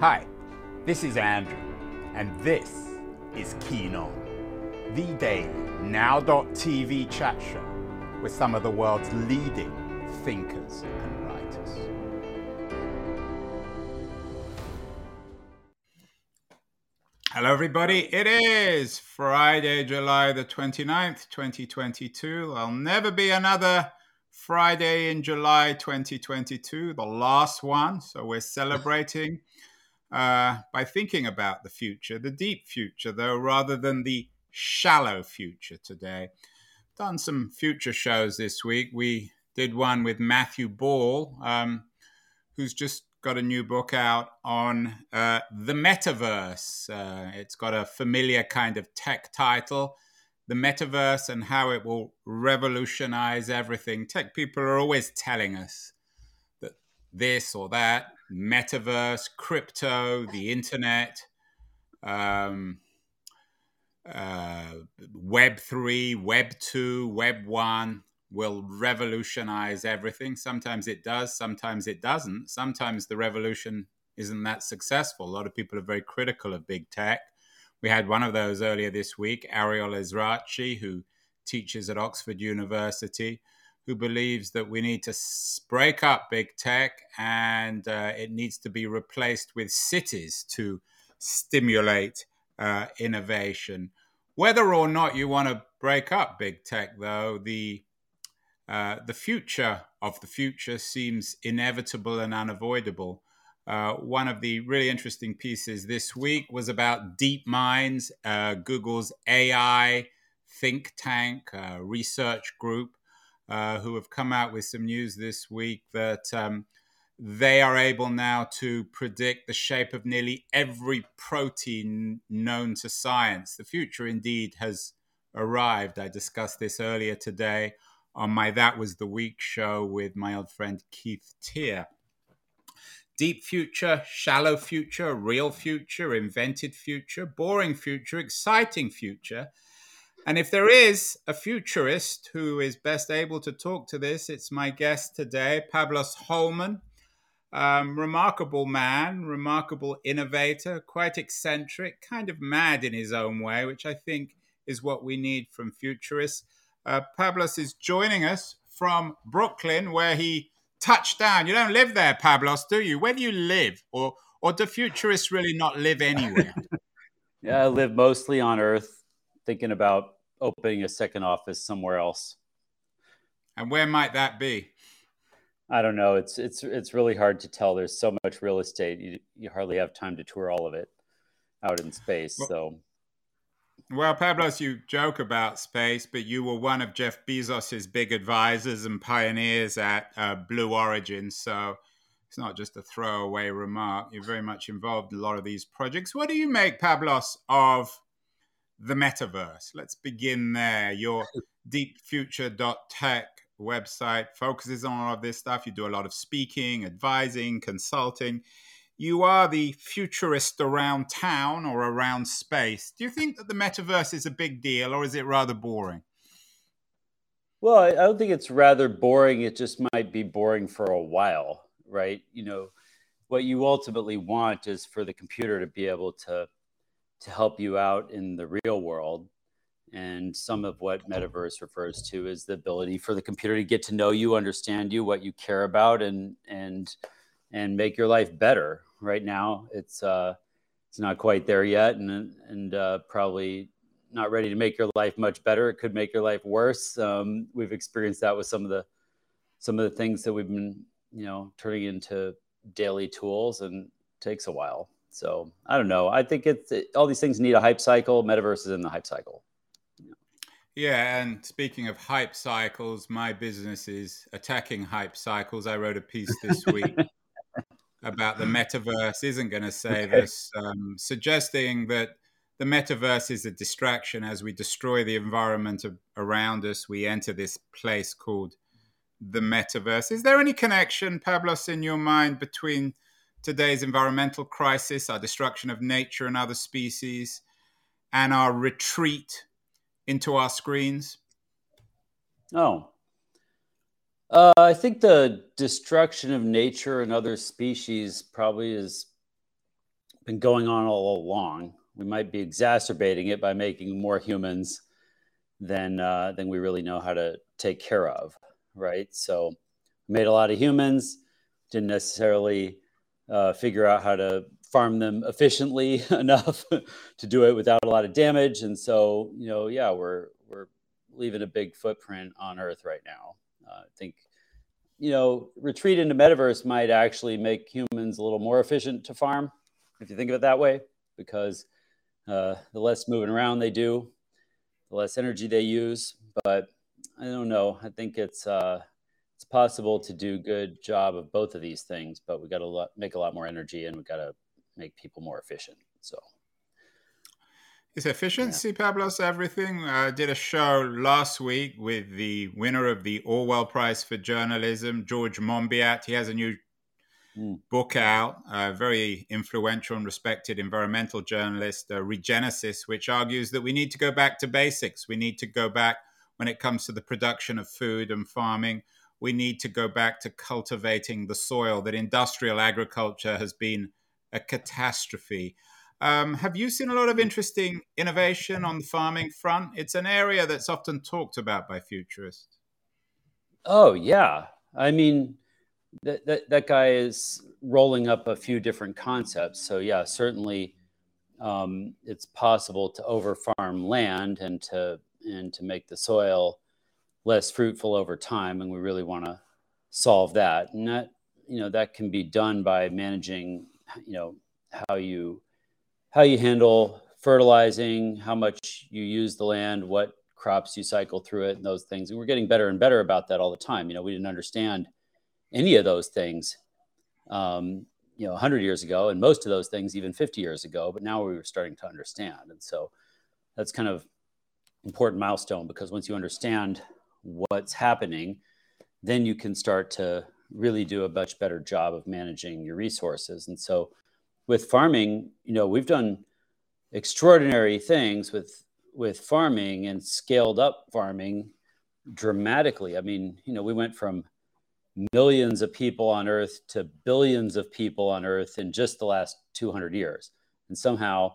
Hi, this is Andrew, and this is Keen On, the daily now.tv chat show with some of the world's leading thinkers and writers. Hello, everybody. It is Friday, July the 29th, 2022. There'll never be another Friday in July 2022, the last one. So we're celebrating uh, by thinking about the future, the deep future, though, rather than the shallow future today. Done some future shows this week. We did one with Matthew Ball, um, who's just got a new book out on uh, the metaverse. Uh, it's got a familiar kind of tech title the metaverse and how it will revolutionize everything. Tech people are always telling us that this or that, metaverse, crypto, the internet, um, uh, Web 3, Web 2, Web 1 will revolutionize everything. Sometimes it does, sometimes it doesn't. Sometimes the revolution isn't that successful. A lot of people are very critical of big tech. We had one of those earlier this week, Ariel Ezrachi, who teaches at Oxford University, who believes that we need to break up big tech and uh, it needs to be replaced with cities to stimulate uh, innovation. Whether or not you want to break up big tech, though, the uh, the future of the future seems inevitable and unavoidable. Uh, one of the really interesting pieces this week was about DeepMind's, uh, Google's AI think tank uh, research group, uh, who have come out with some news this week that um, they are able now to predict the shape of nearly every protein known to science. The future indeed has arrived. I discussed this earlier today on my That Was the Week show with my old friend Keith Teare deep future, shallow future, real future, invented future, boring future, exciting future. And if there is a futurist who is best able to talk to this, it's my guest today, Pablos Holman. Um, remarkable man, remarkable innovator, quite eccentric, kind of mad in his own way, which I think is what we need from futurists. Uh, Pablos is joining us from Brooklyn, where he touched down. You don't live there, Pablos, do you? Where do you live? Or or do futurists really not live anywhere? yeah, I live mostly on Earth, thinking about opening a second office somewhere else. And where might that be? I don't know. It's it's it's really hard to tell. There's so much real estate. You you hardly have time to tour all of it out in space. Well, so well, Pablos, you joke about space, but you were one of Jeff Bezos's big advisors and pioneers at uh, Blue Origin. So it's not just a throwaway remark. You're very much involved in a lot of these projects. What do you make, Pablos, of the metaverse? Let's begin there. Your deepfuture.tech website focuses on all of this stuff. You do a lot of speaking, advising, consulting you are the futurist around town or around space. Do you think that the metaverse is a big deal or is it rather boring? Well, I don't think it's rather boring. It just might be boring for a while, right? You know, what you ultimately want is for the computer to be able to to help you out in the real world. And some of what metaverse refers to is the ability for the computer to get to know you, understand you, what you care about, and and and make your life better, right now. It's uh, it's not quite there yet, and and uh, probably not ready to make your life much better. It could make your life worse. Um, we've experienced that with some of the some of the things that we've been you know turning into daily tools, and takes a while. So I don't know. I think it's it, all these things need a hype cycle. Metaverse is in the hype cycle. Yeah, and speaking of hype cycles, my business is attacking hype cycles. I wrote a piece this week about the metaverse isn't going to save us, um, suggesting that the metaverse is a distraction as we destroy the environment of, around us. We enter this place called the metaverse. Is there any connection, Pablos, in your mind between today's environmental crisis, our destruction of nature and other species, and our retreat into our screens? Oh, uh, I think the destruction of nature and other species probably has been going on all along. We might be exacerbating it by making more humans than uh, than we really know how to take care of, right? So, made a lot of humans, didn't necessarily uh, figure out how to farm them efficiently enough to do it without a lot of damage, and so you know, yeah, we're we're leaving a big footprint on Earth right now. Uh, I think you know, retreat into metaverse might actually make humans a little more efficient to farm, if you think of it that way, because uh, the less moving around they do, the less energy they use. But I don't know. I think it's uh, possible to do good job of both of these things, but we got to make a lot more energy, and we got to make people more efficient. So. Is efficiency, yeah. Pablos, everything? I did a show last week with the winner of the Orwell Prize for Journalism, George Monbiot. He has a new mm. book out, a very influential and respected environmental journalist, uh, Regenesis, which argues that we need to go back to basics. We need to go back when it comes to the production of food and farming. We need to go back to cultivating the soil, that industrial agriculture has been a catastrophe. Um, have you seen a lot of interesting innovation on the farming front? It's an area that's often talked about by futurists. Oh, yeah. I mean, that, that, that guy is rolling up a few different concepts. So yeah, certainly um, it's possible to over farm land and to and to make the soil less fruitful over time, and we really want to solve that. And that you know that can be done by managing you know how you how you handle fertilizing, how much you use the land, what crops you cycle through it, and those things. And we're getting better and better about that all the time. You know, we didn't understand any of those things, um, you know, 100 years ago, and most of those things even 50 years ago. But now we were starting to understand, and so that's kind of important milestone because once you understand what's happening, then you can start to really do a much better job of managing your resources. And so, with farming, you know, we've done extraordinary things with with farming and scaled up farming dramatically. I mean, you know, we went from millions of people on earth to billions of people on earth in just the last 200 years and somehow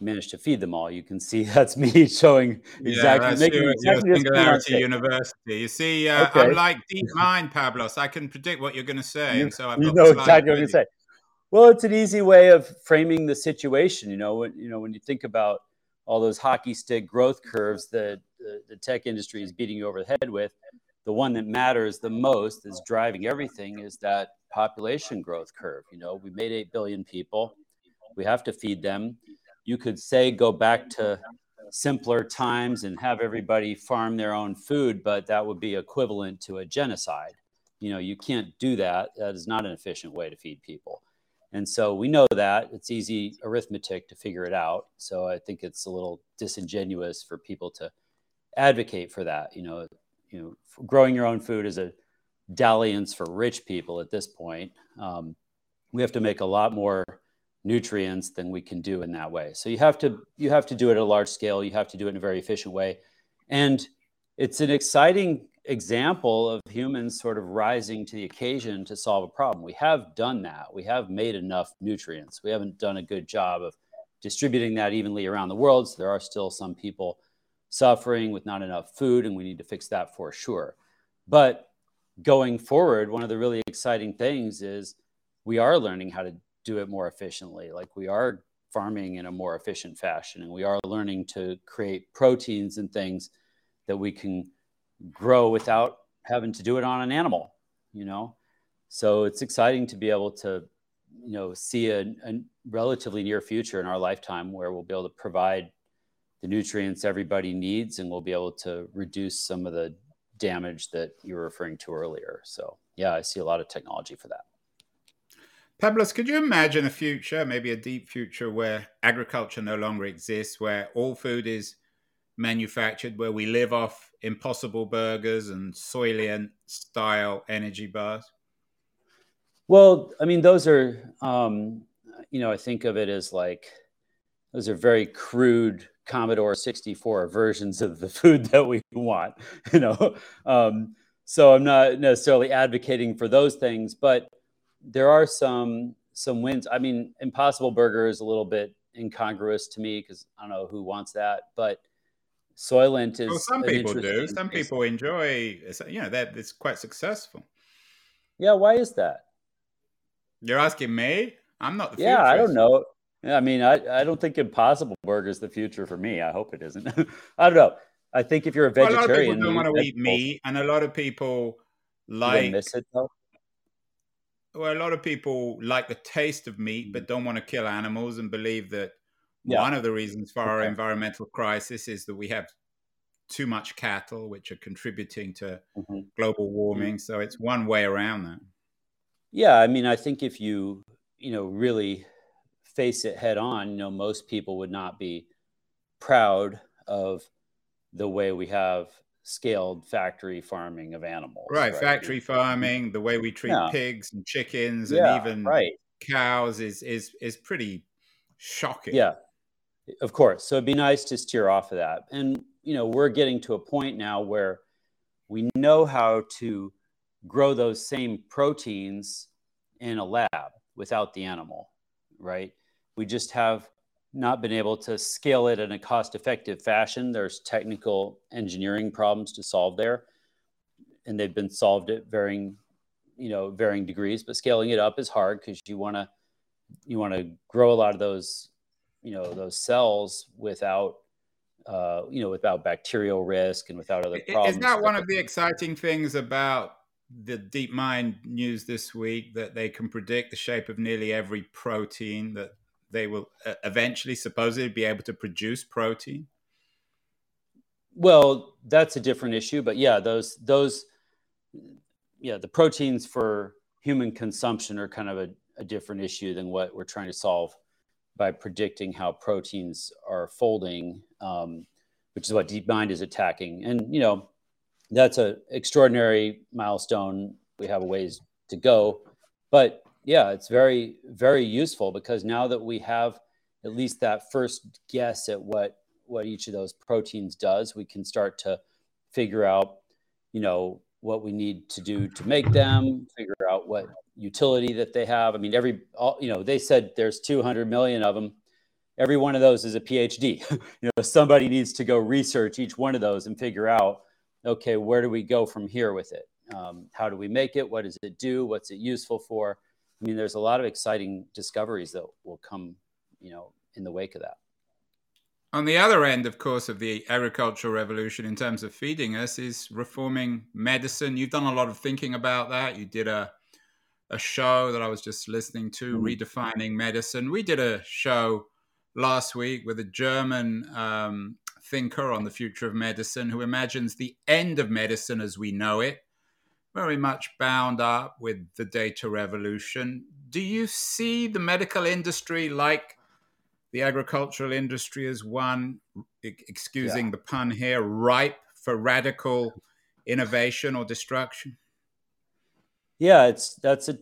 managed to feed them all you can see that's me showing exactly yeah, making exactly singularity university you see uh, okay. i'm like deep mind pablos i can predict what you're going to say you, and so I've you know exactly what you're going to say well it's an easy way of framing the situation you know when you know when you think about all those hockey stick growth curves that the, the tech industry is beating you over the head with the one that matters the most is driving everything is that population growth curve. You know, we made 8 billion people. We have to feed them. You could say go back to simpler times and have everybody farm their own food, but that would be equivalent to a genocide. You know, you can't do that. That is not an efficient way to feed people. And so we know that it's easy arithmetic to figure it out. So I think it's a little disingenuous for people to advocate for that. You know, you know, growing your own food is a dalliance for rich people at this point. Um, we have to make a lot more nutrients than we can do in that way. So you have to you have to do it at a large scale. You have to do it in a very efficient way, and it's an exciting example of humans sort of rising to the occasion to solve a problem. We have done that. We have made enough nutrients. We haven't done a good job of distributing that evenly around the world. So there are still some people suffering with not enough food, and we need to fix that for sure. But going forward, one of the really exciting things is we are learning how to do it more efficiently. Like we are farming in a more efficient fashion, and we are learning to create proteins and things that we can grow without having to do it on an animal, you know? So it's exciting to be able to, you know, see a, a relatively near future in our lifetime where we'll be able to provide the nutrients everybody needs, and we'll be able to reduce some of the damage that you were referring to earlier. So, yeah, I see a lot of technology for that. Pablos, could you imagine a future, maybe a deep future, where agriculture no longer exists, where all food is manufactured, where we live off impossible burgers and soylent style energy bars? Well, I mean, those are, um, you know, I think of it as like, those are very crude Commodore 64 versions of the food that we want, you know. Um, so I'm not necessarily advocating for those things, but there are some some wins. I mean, Impossible Burger is a little bit incongruous to me because I don't know who wants that, but Soylent is. Oh, well, some people do. Some people enjoy. You know, that it's quite successful. Yeah, why is that? You're asking me? I'm not. yeah, I don't know. I mean, I, I don't think Impossible Burger is the future for me. I hope it isn't. I don't know. I think if you're a vegetarian, well, a lot of people don't want to eat meat, and a lot of people like miss it though. Well, a lot of people like the taste of meat, but mm. don't want to kill animals, and believe that yeah. one of the reasons for our environmental crisis is that we have too much cattle, which are contributing to mm-hmm. global warming. So it's one way around that. Yeah, I mean, I think if you you know really face it head on, you know, most people would not be proud of the way we have scaled factory farming of animals. Right, right? factory farming, the way we treat yeah. pigs and chickens yeah, and even right. cows is is is pretty shocking. Yeah. Of course. So it'd be nice to steer off of that. And you know, we're getting to a point now where we know how to grow those same proteins in a lab without the animal, right? We just have not been able to scale it in a cost effective fashion. There's technical engineering problems to solve there, and they've been solved at varying, you know, varying degrees. But scaling it up is hard because you want to you want to grow a lot of those, you know, those cells without uh, you know, without bacterial risk and without other problems. Is that one of the exciting things about the DeepMind news this week that they can predict the shape of nearly every protein that they will uh, eventually supposedly be able to produce protein? Well, that's a different issue, but yeah, those those yeah, the proteins for human consumption are kind of a, a different issue than what we're trying to solve by predicting how proteins are folding, um, which is what DeepMind is attacking. And you know, that's an extraordinary milestone. We have a ways to go, but yeah, it's very, very useful because now that we have at least that first guess at what what each of those proteins does, we can start to figure out, you know, what we need to do to make them, figure out what utility that they have. I mean, every, all, you know, they said there's 200 million of them. Every one of those is a PhD. you know, somebody needs to go research each one of those and figure out, okay, where do we go from here with it? Um, how do we make it? What does it do? What's it useful for? I mean, there's a lot of exciting discoveries that will come, you know, in the wake of that. On the other end, of course, of the agricultural revolution in terms of feeding us is reforming medicine. You've done a lot of thinking about that. You did a a show that I was just listening to, mm-hmm. redefining medicine. We did a show last week with a German um, thinker on the future of medicine who imagines the end of medicine as we know it very much bound up with the data revolution. Do you see the medical industry like the agricultural industry as one, excusing yeah. the pun here, ripe for radical innovation or destruction? Yeah, it's that's a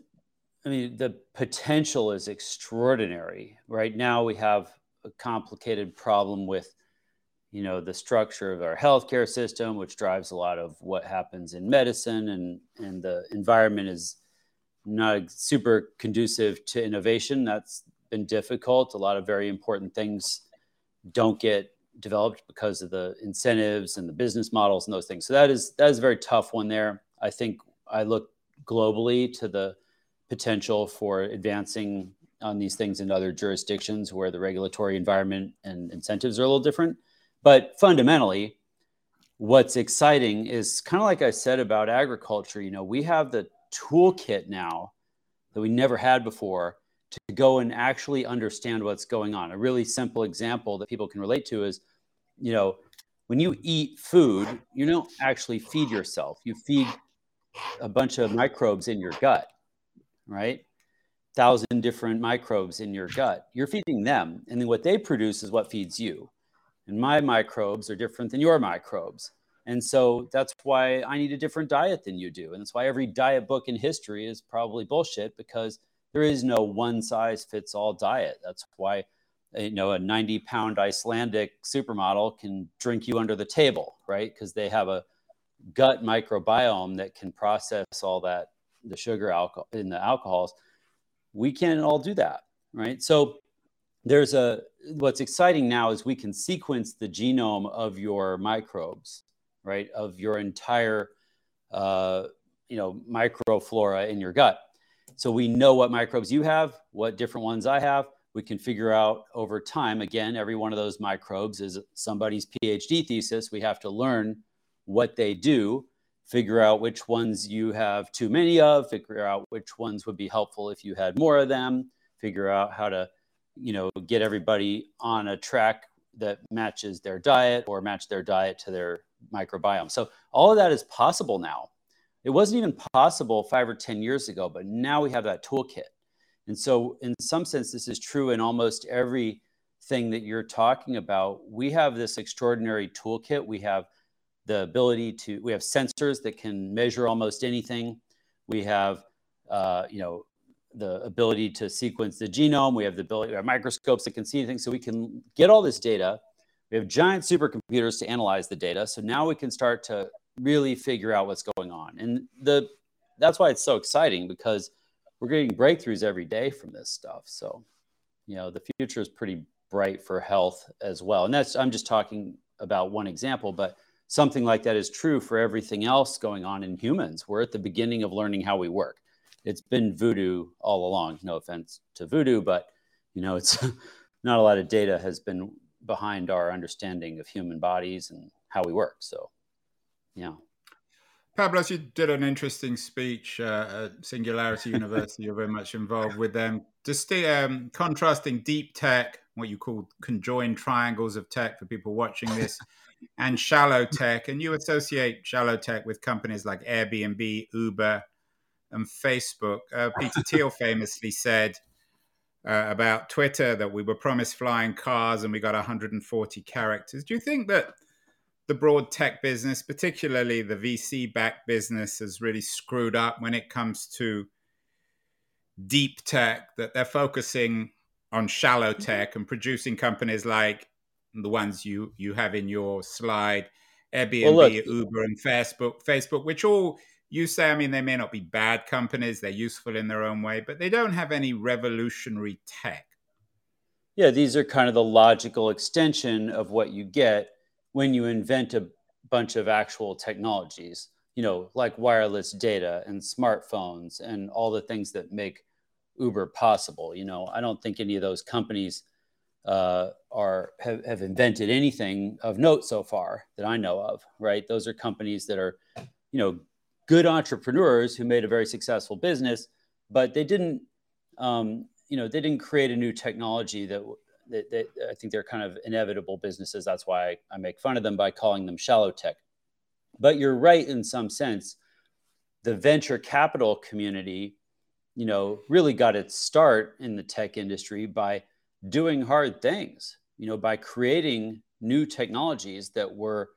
I mean, the potential is extraordinary. Right now, we have a complicated problem with you know the structure of our healthcare system, which drives a lot of what happens in medicine, and and the environment is not super conducive to innovation. That's been difficult. A lot of very important things don't get developed because of the incentives and the business models and those things. So that is that is a very tough one there. I think I look globally to the potential for advancing on these things in other jurisdictions where the regulatory environment and incentives are a little different. But fundamentally, what's exciting is kind of like I said about agriculture, you know, we have the toolkit now that we never had before to go and actually understand what's going on. A really simple example that people can relate to is, you know, when you eat food, you don't actually feed yourself. You feed a bunch of microbes in your gut, right? Thousand different microbes in your gut. You're feeding them, and then what they produce is what feeds you and my microbes are different than your microbes. And so that's why I need a different diet than you do. And that's why every diet book in history is probably bullshit because there is no one size fits all diet. That's why uh, you know a 90 pound Icelandic supermodel can drink you under the table, right? Because they have a gut microbiome that can process all that the sugar alcohol in the alcohols we can't all do that, right? So there's a what's exciting now is we can sequence the genome of your microbes, right, of your entire uh, you know microflora in your gut. So we know what microbes you have, what different ones I have. We can figure out over time. Again, every one of those microbes is somebody's PhD thesis. We have to learn what they do, figure out which ones you have too many of, figure out which ones would be helpful if you had more of them, figure out how to, you know, get everybody on a track that matches their diet or match their diet to their microbiome. So all of that is possible now. It wasn't even possible five or 10 years ago, but now we have that toolkit. And so, in some sense, this is true in almost every thing that you're talking about. We have this extraordinary toolkit. We have the ability to, we have sensors that can measure almost anything. We have, uh, you know, the ability to sequence the genome. We have the ability, we have microscopes that can see things. So we can get all this data. We have giant supercomputers to analyze the data. So now we can start to really figure out what's going on. And the that's why it's so exciting because we're getting breakthroughs every day from this stuff. So, you know, the future is pretty bright for health as well. And that's I'm just talking about one example, but something like that is true for everything else going on in humans. We're at the beginning of learning how we work. It's been voodoo all along. No offense to voodoo, but you know, it's not a lot of data has been behind our understanding of human bodies and how we work. So yeah. Pablo, you did an interesting speech uh, at Singularity University. You're very much involved with them. Just um, contrasting deep tech, what you call conjoined triangles of tech for people watching this, and shallow tech. And you associate shallow tech with companies like Airbnb, Uber, and Facebook. Uh, Peter Thiel famously said uh, about Twitter that we were promised flying cars and we got 140 characters. Do you think that? the broad tech business, particularly the VC backed business, has really screwed up when it comes to deep tech, that they're focusing on shallow mm-hmm. tech and producing companies like the ones you, you have in your slide, Airbnb, well, Uber, and Facebook, Facebook, which all you say, I mean, they may not be bad companies, they're useful in their own way, but they don't have any revolutionary tech. Yeah, these are kind of the logical extension of what you get when you invent a bunch of actual technologies, you know, like wireless data and smartphones and all the things that make Uber possible. You know, I don't think any of those companies uh, are have, have invented anything of note so far that I know of. Right? Those are companies that are, you know, good entrepreneurs who made a very successful business, but they didn't, um, you know, they didn't create a new technology that they, they, I think they're kind of inevitable businesses. That's why I, I make fun of them by calling them shallow tech. But you're right in some sense. The venture capital community, you know, really got its start in the tech industry by doing hard things, you know, by creating new technologies that were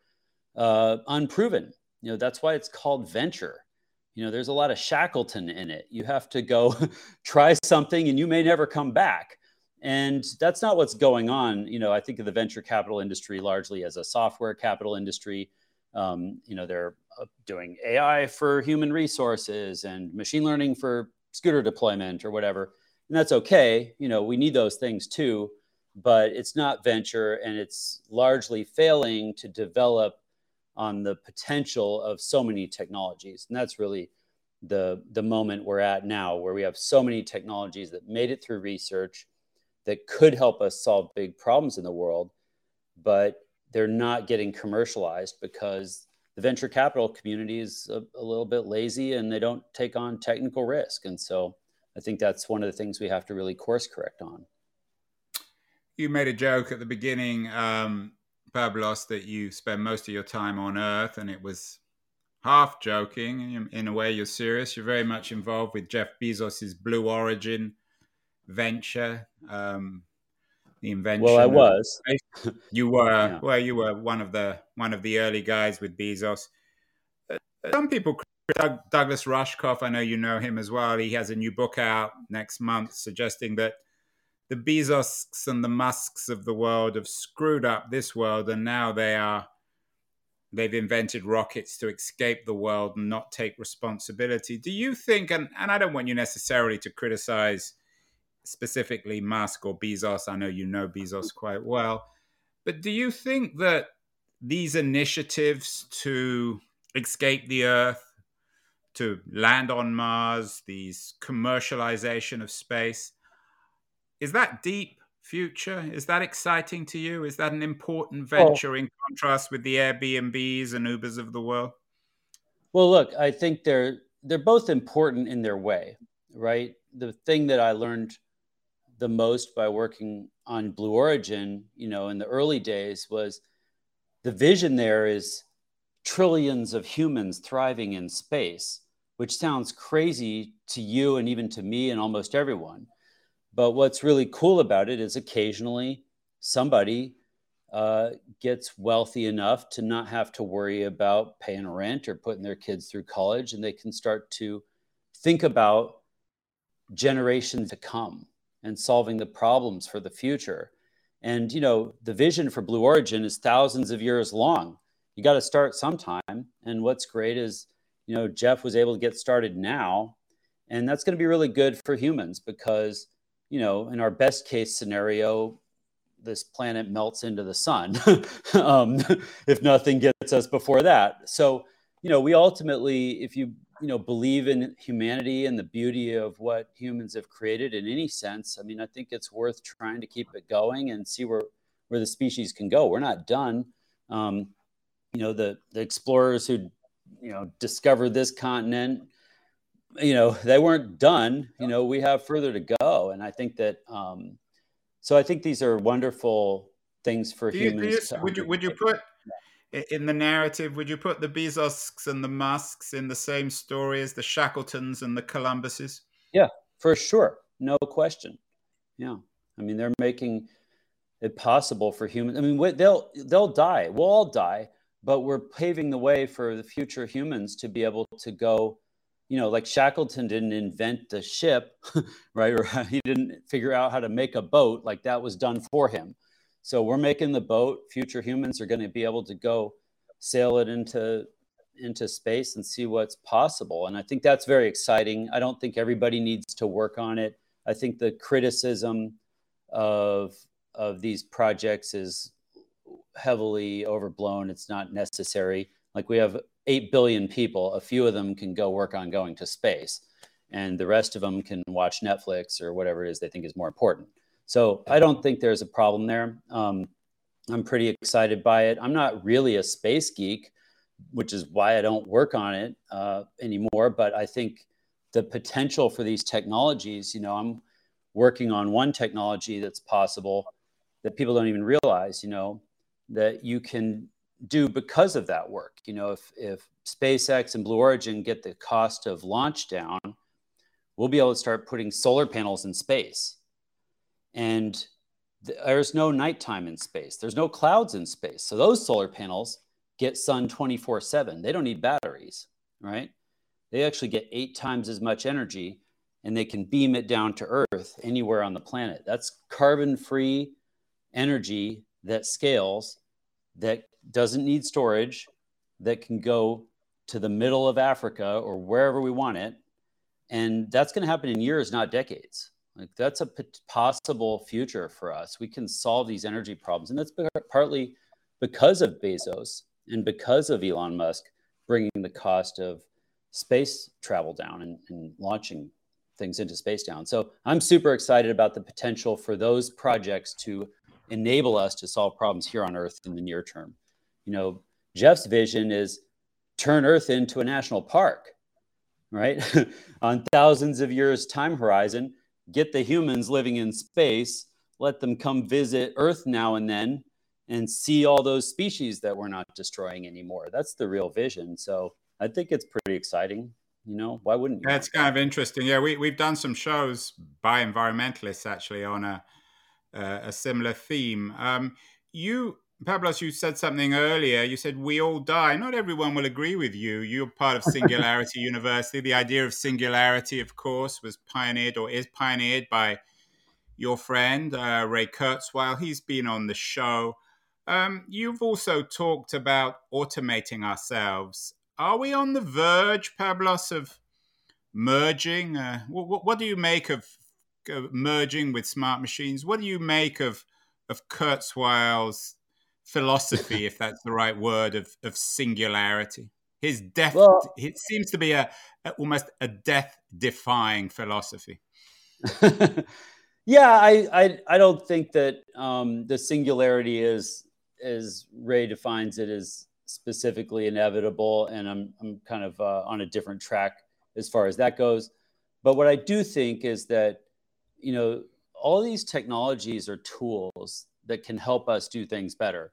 uh, unproven. You know, that's why it's called venture. You know, there's a lot of Shackleton in it. You have to go try something and you may never come back. And that's not what's going on. You know, I think of the venture capital industry largely as a software capital industry. Um, you know, they're uh, doing AI for human resources and machine learning for scooter deployment or whatever. And that's okay. You know, we need those things too, but it's not venture and it's largely failing to develop on the potential of so many technologies. And that's really the the moment we're at now where we have so many technologies that made it through research that could help us solve big problems in the world, but they're not getting commercialized because the venture capital community is a, a, little bit lazy and they don't take on technical risk. And so I think that's one of the things we have to really course correct on. You made a joke at the beginning, um, Pablos, that you spend most of your time on Earth, and it was half joking. In a way, you're serious. You're very much involved with Jeff Bezos's Blue Origin venture. Um, the invention. Well, I was. you were. Yeah. Well, you were one of the one of the early guys with Bezos. Uh, some people. Doug, Douglas Rushkoff, I know you know him as well. He has a new book out next month suggesting that the Bezos and the Musks of the world have screwed up this world, and now they are they've invented rockets to escape the world and not take responsibility. Do you think? And and I don't want you necessarily to criticize specifically Musk or Bezos. I know you know Bezos quite well. But do you think that these initiatives to escape the Earth, to land on Mars, these commercialization of space, is that deep future? Is that exciting to you? Is that an important venture in contrast with the Airbnbs and Ubers of the world? Well, look, I think they're they're both important in their way, right? The thing that I learned the most by working on Blue Origin, you know, in the early days was the vision there is trillions of humans thriving in space, which sounds crazy to you and even to me and almost everyone. But what's really cool about it is occasionally somebody uh, gets wealthy enough to not have to worry about paying rent or putting their kids through college, and they can start to think about generations to come and solving the problems for the future. And you know, the vision for Blue Origin is thousands of years long. You got to start sometime. And what's great is, you know, Jeff was able to get started now, and that's going to be really good for humans because you know, in our best case scenario, this planet melts into the sun um, if nothing gets us before that. So, you know, we ultimately, if you you know believe in humanity and the beauty of what humans have created in any sense, I mean, I think it's worth trying to keep it going and see where where the species can go. We're not done. Um, you know, the the explorers who you know discovered this continent you know they weren't done you know we have further to go. And i think that um so i think these are wonderful things for humans you, would you would you put in the narrative would you put the bezos and the musks in the same story as the shackletons and the columbuses? Yeah for sure. No question. Yeah. I mean they're making it possible for humans i mean they'll they'll die. We'll all die but we're paving the way for the future humans to be able to go you know, like Shackleton didn't invent the ship, right? Or he didn't figure out how to make a boat, like that was done for him. So we're making the boat. Future humans are going to be able to go sail it into into space and see what's possible. And I think that's very exciting. I don't think everybody needs to work on it. I think the criticism of of these projects is heavily overblown. It's not necessary. Like we have 8 billion people, a few of them can go work on going to space, and the rest of them can watch Netflix or whatever it is they think is more important. So I don't think there's a problem there. Um, I'm pretty excited by it. I'm not really a space geek, which is why I don't work on it uh, anymore. But I think the potential for these technologies, you know, I'm working on one technology that's possible that people don't even realize, you know, that you can do because of that work. You know, if, if SpaceX and Blue Origin get the cost of launch down, we'll be able to start putting solar panels in space. And th- there's no nighttime in space, there's no clouds in space. So those solar panels get sun 24 7. They don't need batteries, right? They actually get eight times as much energy and they can beam it down to Earth anywhere on the planet. That's carbon free energy that scales that doesn't need storage, that can go to the middle of Africa or wherever we want it. And that's going to happen in years, not decades. Like that's a possible future for us. We can solve these energy problems. And that's partly because of Bezos and because of Elon Musk bringing the cost of space travel down and, and launching things into space down. So I'm super excited about the potential for those projects to enable us to solve problems here on Earth in the near term you know, Jeff's vision is turn Earth into a national park, right? On thousands of years time horizon, get the humans living in space, let them come visit Earth now and then and see all those species that we're not destroying anymore. That's the real vision. So I think it's pretty exciting. You know, why wouldn't you? That's kind of interesting. Yeah, we, we've done some shows by environmentalists actually on a, uh, a similar theme. Um, you Pablos, you said something earlier. You said we all die. Not everyone will agree with you. You're part of Singularity University. The idea of singularity, of course, was pioneered or is pioneered by your friend uh, Ray Kurzweil. He's been on the show. Um, you've also talked about automating ourselves. Are we on the verge, Pablos, of merging? Uh, what, what do you make of merging with smart machines. What do you make of of Kurzweil's philosophy, if that's the right word, of of singularity? His death. Well, it seems to be a, a almost a death defying philosophy. yeah, I, I I don't think that um, the singularity is as Ray defines it as specifically inevitable, and I'm I'm kind of uh, on a different track as far as that goes. But what I do think is that you know all these technologies are tools that can help us do things better.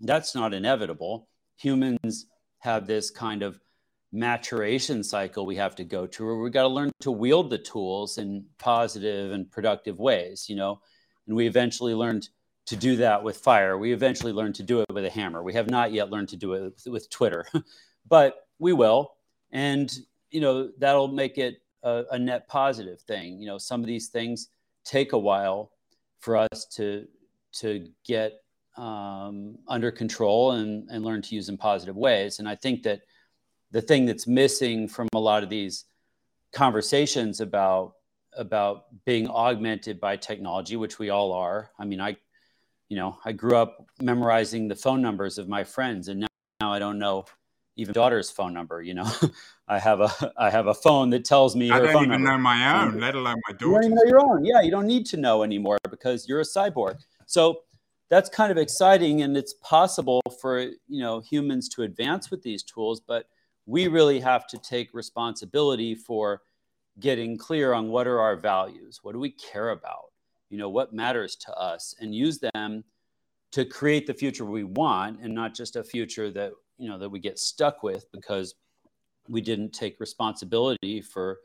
That's not inevitable. Humans have this kind of maturation cycle we have to go to where we got to learn to wield the tools in positive and productive ways you know and we eventually learned to do that with fire we eventually learned to do it with a hammer we have not yet learned to do it with, with twitter but we will and you know that'll make it a, a net positive thing you know some of these things take a while for us to to get um, under control and, and learn to use in positive ways. And I think that the thing that's missing from a lot of these conversations about about being augmented by technology, which we all are. I mean, I, you know, I grew up memorizing the phone numbers of my friends, and now, now I don't know even daughter's phone number. You know, I have a I have a phone that tells me. I don't even number. know my own, let alone my daughter's. You don't even know your own. Yeah, you don't need to know anymore because you're a cyborg. So that's kind of exciting and it's possible for you know humans to advance with these tools but we really have to take responsibility for getting clear on what are our values what do we care about you know what matters to us and use them to create the future we want and not just a future that you know that we get stuck with because we didn't take responsibility for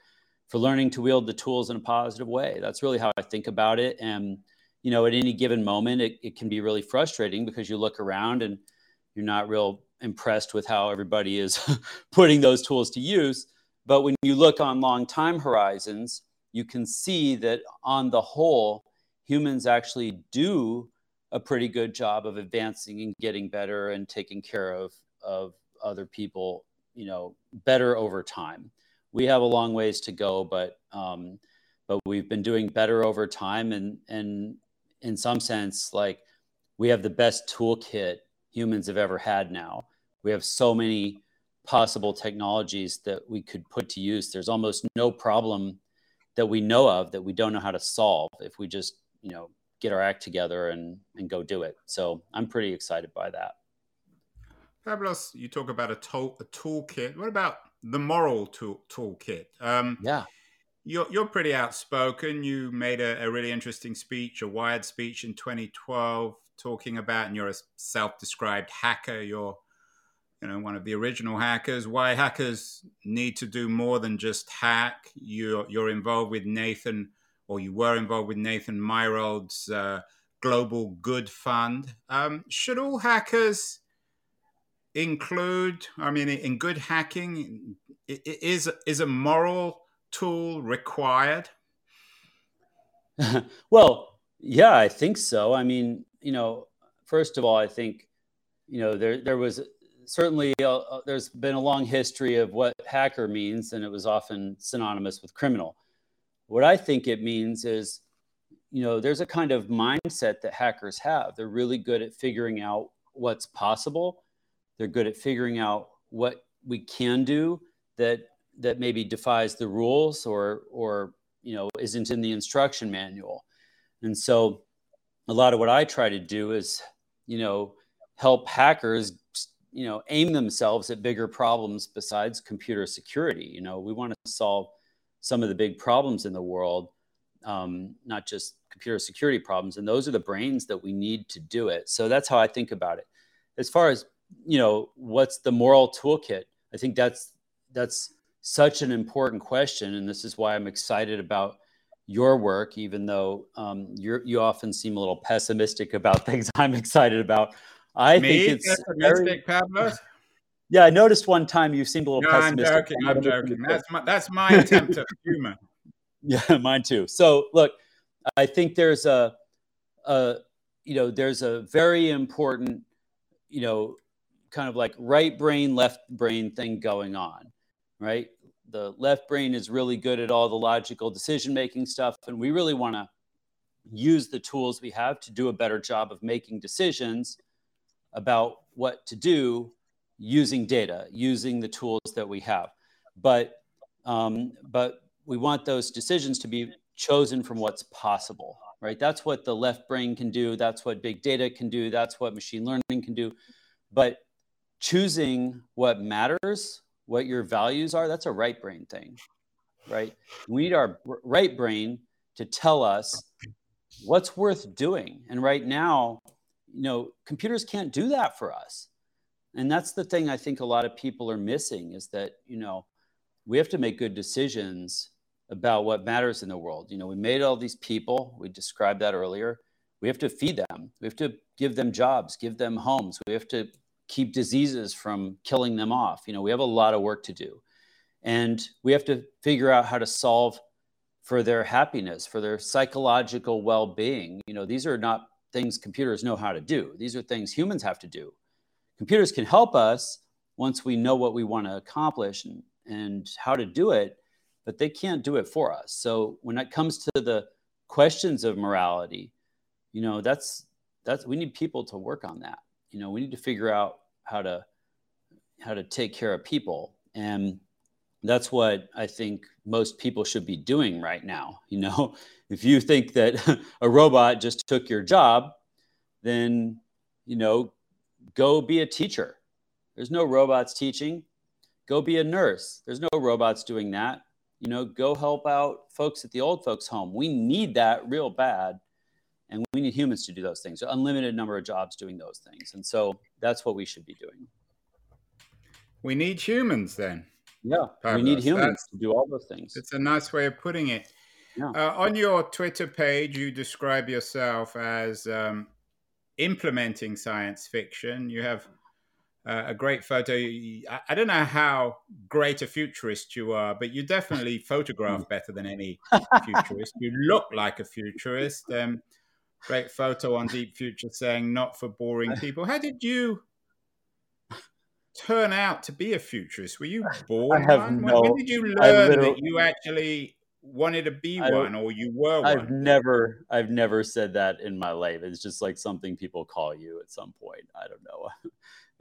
for learning to wield the tools in a positive way that's really how i think about it and you know, at any given moment, it, it can be really frustrating because you look around and you're not real impressed with how everybody is putting those tools to use. But when you look on long time horizons, you can see that on the whole, humans actually do a pretty good job of advancing and getting better and taking care of, of other people, you know, better over time. We have a long ways to go, but um, but we've been doing better over time, and and in some sense, like we have the best toolkit humans have ever had now. We have so many possible technologies that we could put to use. There's almost no problem that we know of that we don't know how to solve if we just, you know, get our act together and, and go do it. So I'm pretty excited by that. Pablos. You talk about a tool a toolkit. What about the moral tool toolkit? Um, yeah you're, you're pretty outspoken. You made a, a, really interesting speech, a wired speech in 2012, talking about, and you're a self-described hacker. You're, you know, one of the original hackers. Why hackers need to do more than just hack. You're you're involved with Nathan, or you were involved with Nathan Myhrvold's uh, Global Good Fund. Um, should all hackers include? I mean, in good hacking, is is a moral tool required? well, yeah, I think so. I mean, you know, first of all, I think, you know, there there was certainly a, a, there's been a long history of what hacker means, and it was often synonymous with criminal. What I think it means is, you know, there's a kind of mindset that hackers have. They're really good at figuring out what's possible. They're good at figuring out what we can do that that maybe defies the rules or or you know isn't in the instruction manual. And so a lot of what i try to do is you know help hackers you know aim themselves at bigger problems besides computer security. You know we want to solve some of the big problems in the world um, not just computer security problems and those are the brains that we need to do it. So that's how i think about it. As far as you know what's the moral toolkit i think that's that's such an important question, and this is why I'm excited about your work, even though um, you you often seem a little pessimistic about things I'm excited about. I Me? think it's pessimistic, Pablo. Yeah, I noticed one time you seemed a little no, pessimistic. I'm joking. I'm joking. That's my, that's my attempt at humor. Yeah, mine too. So look, I think there's a, a, you know, there's a very important, you know, kind of like right brain, left brain thing going on right? the left brain is really good at all the logical decision making stuff, and we really want to use the tools we have to do a better job of making decisions about what to do using data, using the tools that we have. But um, but we want those decisions to be chosen from what's possible, right? That's what the left brain can do. That's what big data can do. That's what machine learning can do. But choosing what matters, what your values are, that's a right brain thing, right? We need our right brain to tell us what's worth doing. And right now, you know, computers can't do that for us. And that's the thing I think a lot of people are missing is that, you know, we have to make good decisions about what matters in the world. You know, we made all these people, we described that earlier. We have to feed them. We have to give them jobs, give them homes. We have to keep diseases from killing them off. You know, we have a lot of work to do. And we have to figure out how to solve for their happiness, for their psychological well being. You know, these are not things computers know how to do, these are things humans have to do. Computers can help us once we know what we want to accomplish and, and how to do it, but they can't do it for us. So when it comes to the questions of morality, you know, that's that's we need people to work on that. You know, we need to figure out how to how to take care of people and that's what I think most people should be doing right now. You know, if you think that a robot just took your job, then, you know, go be a teacher. There's no robots teaching. Go be a nurse. There's no robots doing that. You know, go help out folks at the old folks' home. We need that real bad. And we need humans to do those things. So unlimited number of jobs doing those things. And so that's what we should be doing. We need humans then. Yeah, we need humans That's, to do all those things. It's a nice way of putting it. Yeah. Uh, on your Twitter page, you describe yourself as um, implementing science fiction. You have uh, a great photo. I, I, don't know how great a futurist you are, but you definitely photograph better than any futurist. You look like a futurist. Um, great photo on Deep Future saying "not for boring people." How did you? turn out to be a futurist? Were you born I have one? No, when did you learn that you actually wanted to be one or you were I've one? never I've never said that in my life. It's just like something people call you at some point. I don't know.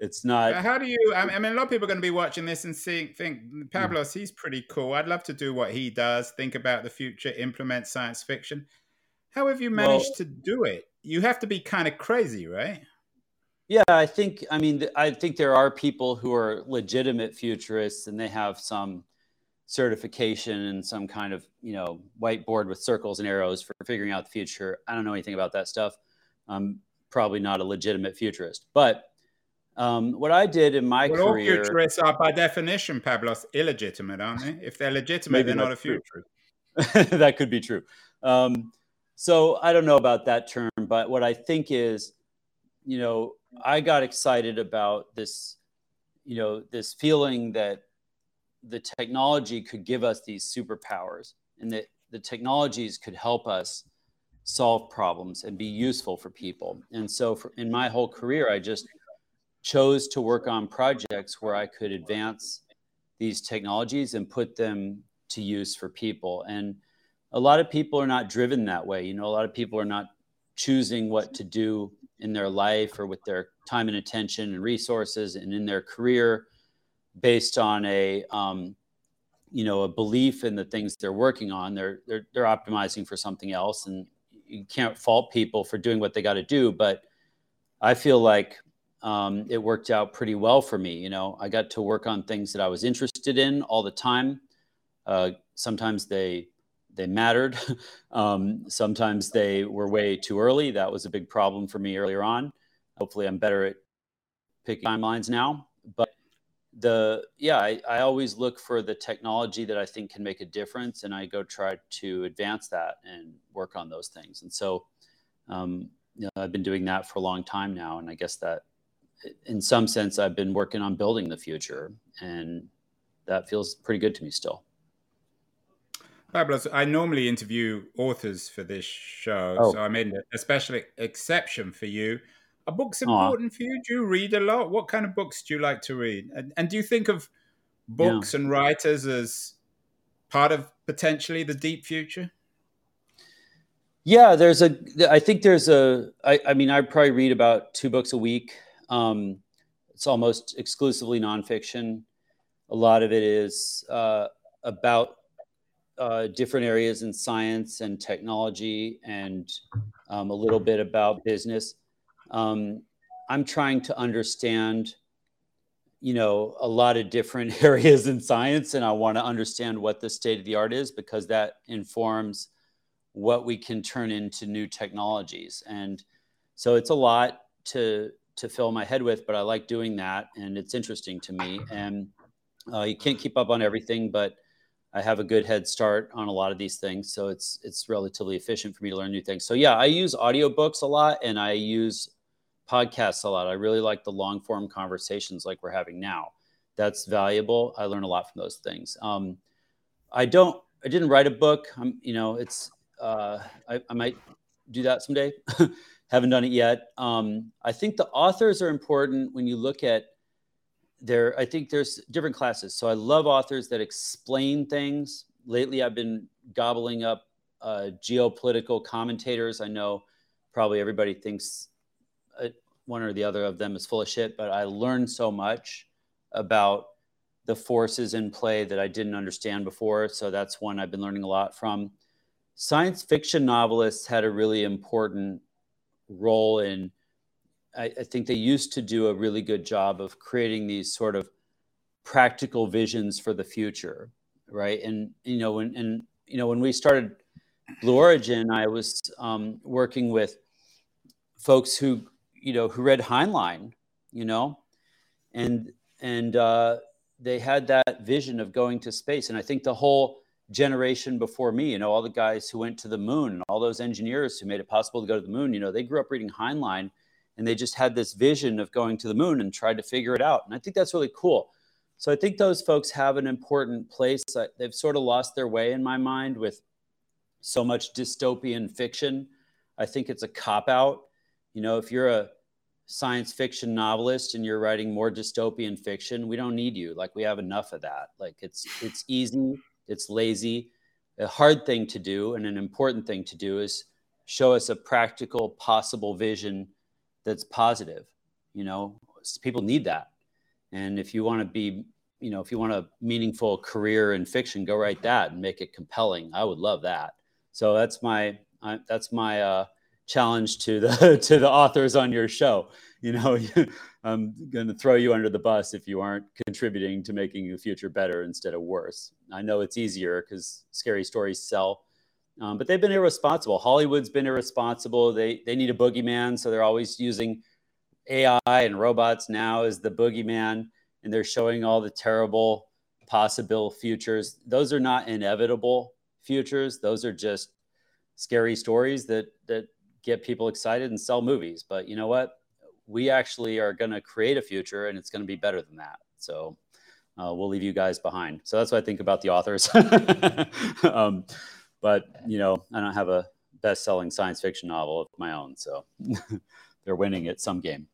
It's not How do you I mean a lot of people are going to be watching this and seeing think hmm. Pablos he's pretty cool. I'd love to do what he does, think about the future, implement science fiction. How have you managed well, to do it? You have to be kind of crazy, right? Yeah, I think. I mean, I think there are people who are legitimate futurists, and they have some certification and some kind of you know whiteboard with circles and arrows for figuring out the future. I don't know anything about that stuff. I'm probably not a legitimate futurist, but um, what I did in my well, career, all futurists are by definition, Pablos, illegitimate, aren't they? If they're legitimate, they're not a futurist. that could be true. Um, so I don't know about that term, but what I think is, you know, I got excited about this, you know, this feeling that the technology could give us these superpowers and that the technologies could help us solve problems and be useful for people. And so for, in my whole career, I just chose to work on projects where I could advance these technologies and put them to use for people. And a lot of people are not driven that way. You know, a lot of people are not choosing what to do in their life or with their time and attention and resources and in their career based on a um, you know a belief in the things they're working on they're, they're they're optimizing for something else and you can't fault people for doing what they got to do but i feel like um, it worked out pretty well for me you know i got to work on things that i was interested in all the time uh, sometimes they they mattered. um, sometimes they were way too early. That was a big problem for me earlier on. Hopefully, I'm better at picking timelines now. But the yeah, I, I always look for the technology that I think can make a difference, and I go try to advance that and work on those things. And so, um, you know, I've been doing that for a long time now, and I guess that in some sense I've been working on building the future, and that feels pretty good to me still. Pablos, I normally interview authors for this show, oh. so I made a special exception for you. Are books important Aww. for you? Do you read a lot? What kind of books do you like to read? And, and do you think of books yeah. and writers as part of potentially the deep future? Yeah, there's a. I think there's a. I, I mean, I probably read about two books a week. Um, it's almost exclusively nonfiction. A lot of it is uh, about uh, different areas in science and technology, and um, a little bit about business. Um, I'm trying to understand, you know, a lot of different areas in science, and I want to understand what the state of the art is because that informs what we can turn into new technologies. And so it's a lot to to fill my head with, but I like doing that, and it's interesting to me. And uh, you can't keep up on everything, but I have a good head start on a lot of these things, so it's it's relatively efficient for me to learn new things. So yeah, I use audiobooks a lot, and I use podcasts a lot. I really like the long form conversations like we're having now. That's valuable. I learn a lot from those things. Um, I don't. I didn't write a book. I'm, you know, it's. Uh, I, I might do that someday. Haven't done it yet. Um, I think the authors are important when you look at there. I think there's different classes. So I love authors that explain things. Lately, I've been gobbling up uh, geopolitical commentators. I know probably everybody thinks uh, one or the other of them is full of shit, but I learned so much about the forces in play that I didn't understand before. So that's one I've been learning a lot from. Science fiction novelists had a really important role in, I, I think they used to do a really good job of creating these sort of practical visions for the future, right? And, you know, when, and, you know, when we started Blue Origin, I was um, working with folks who you know, who read Heinlein, you know, and and uh, they had that vision of going to space. And I think the whole generation before me, you know, all the guys who went to the moon and all those engineers who made it possible to go to the moon, you know, they grew up reading Heinlein and they just had this vision of going to the moon and tried to figure it out. And I think that's really cool. So I think those folks have an important place. They've sort of lost their way in my mind with so much dystopian fiction. I think it's a cop out you know, if you're a science fiction novelist and you're writing more dystopian fiction, we don't need you. Like we have enough of that. Like it's it's easy, it's lazy. A hard thing to do and an important thing to do is show us a practical possible vision that's positive. You know, people need that. And if you want to be, you know, if you want a meaningful career in fiction, go write that and make it compelling. I would love that. So that's my uh, that's my uh, challenge to the to the authors on your show. You know, I'm going to throw you under the bus if you aren't contributing to making the future better instead of worse. I know it's easier because scary stories sell, um, but they've been irresponsible. Hollywood's been irresponsible. They they need a boogeyman, so they're always using AI and robots now as the boogeyman, and they're showing all the terrible possible futures. Those are not inevitable futures. Those are just scary stories that that get people excited and sell movies. But you know what? We actually are going to create a future and it's going to be better than that. So uh, we'll leave you guys behind. So that's what I think about the authors. um, but, you know, I don't have a best selling science fiction novel of my own. So they're winning at some game.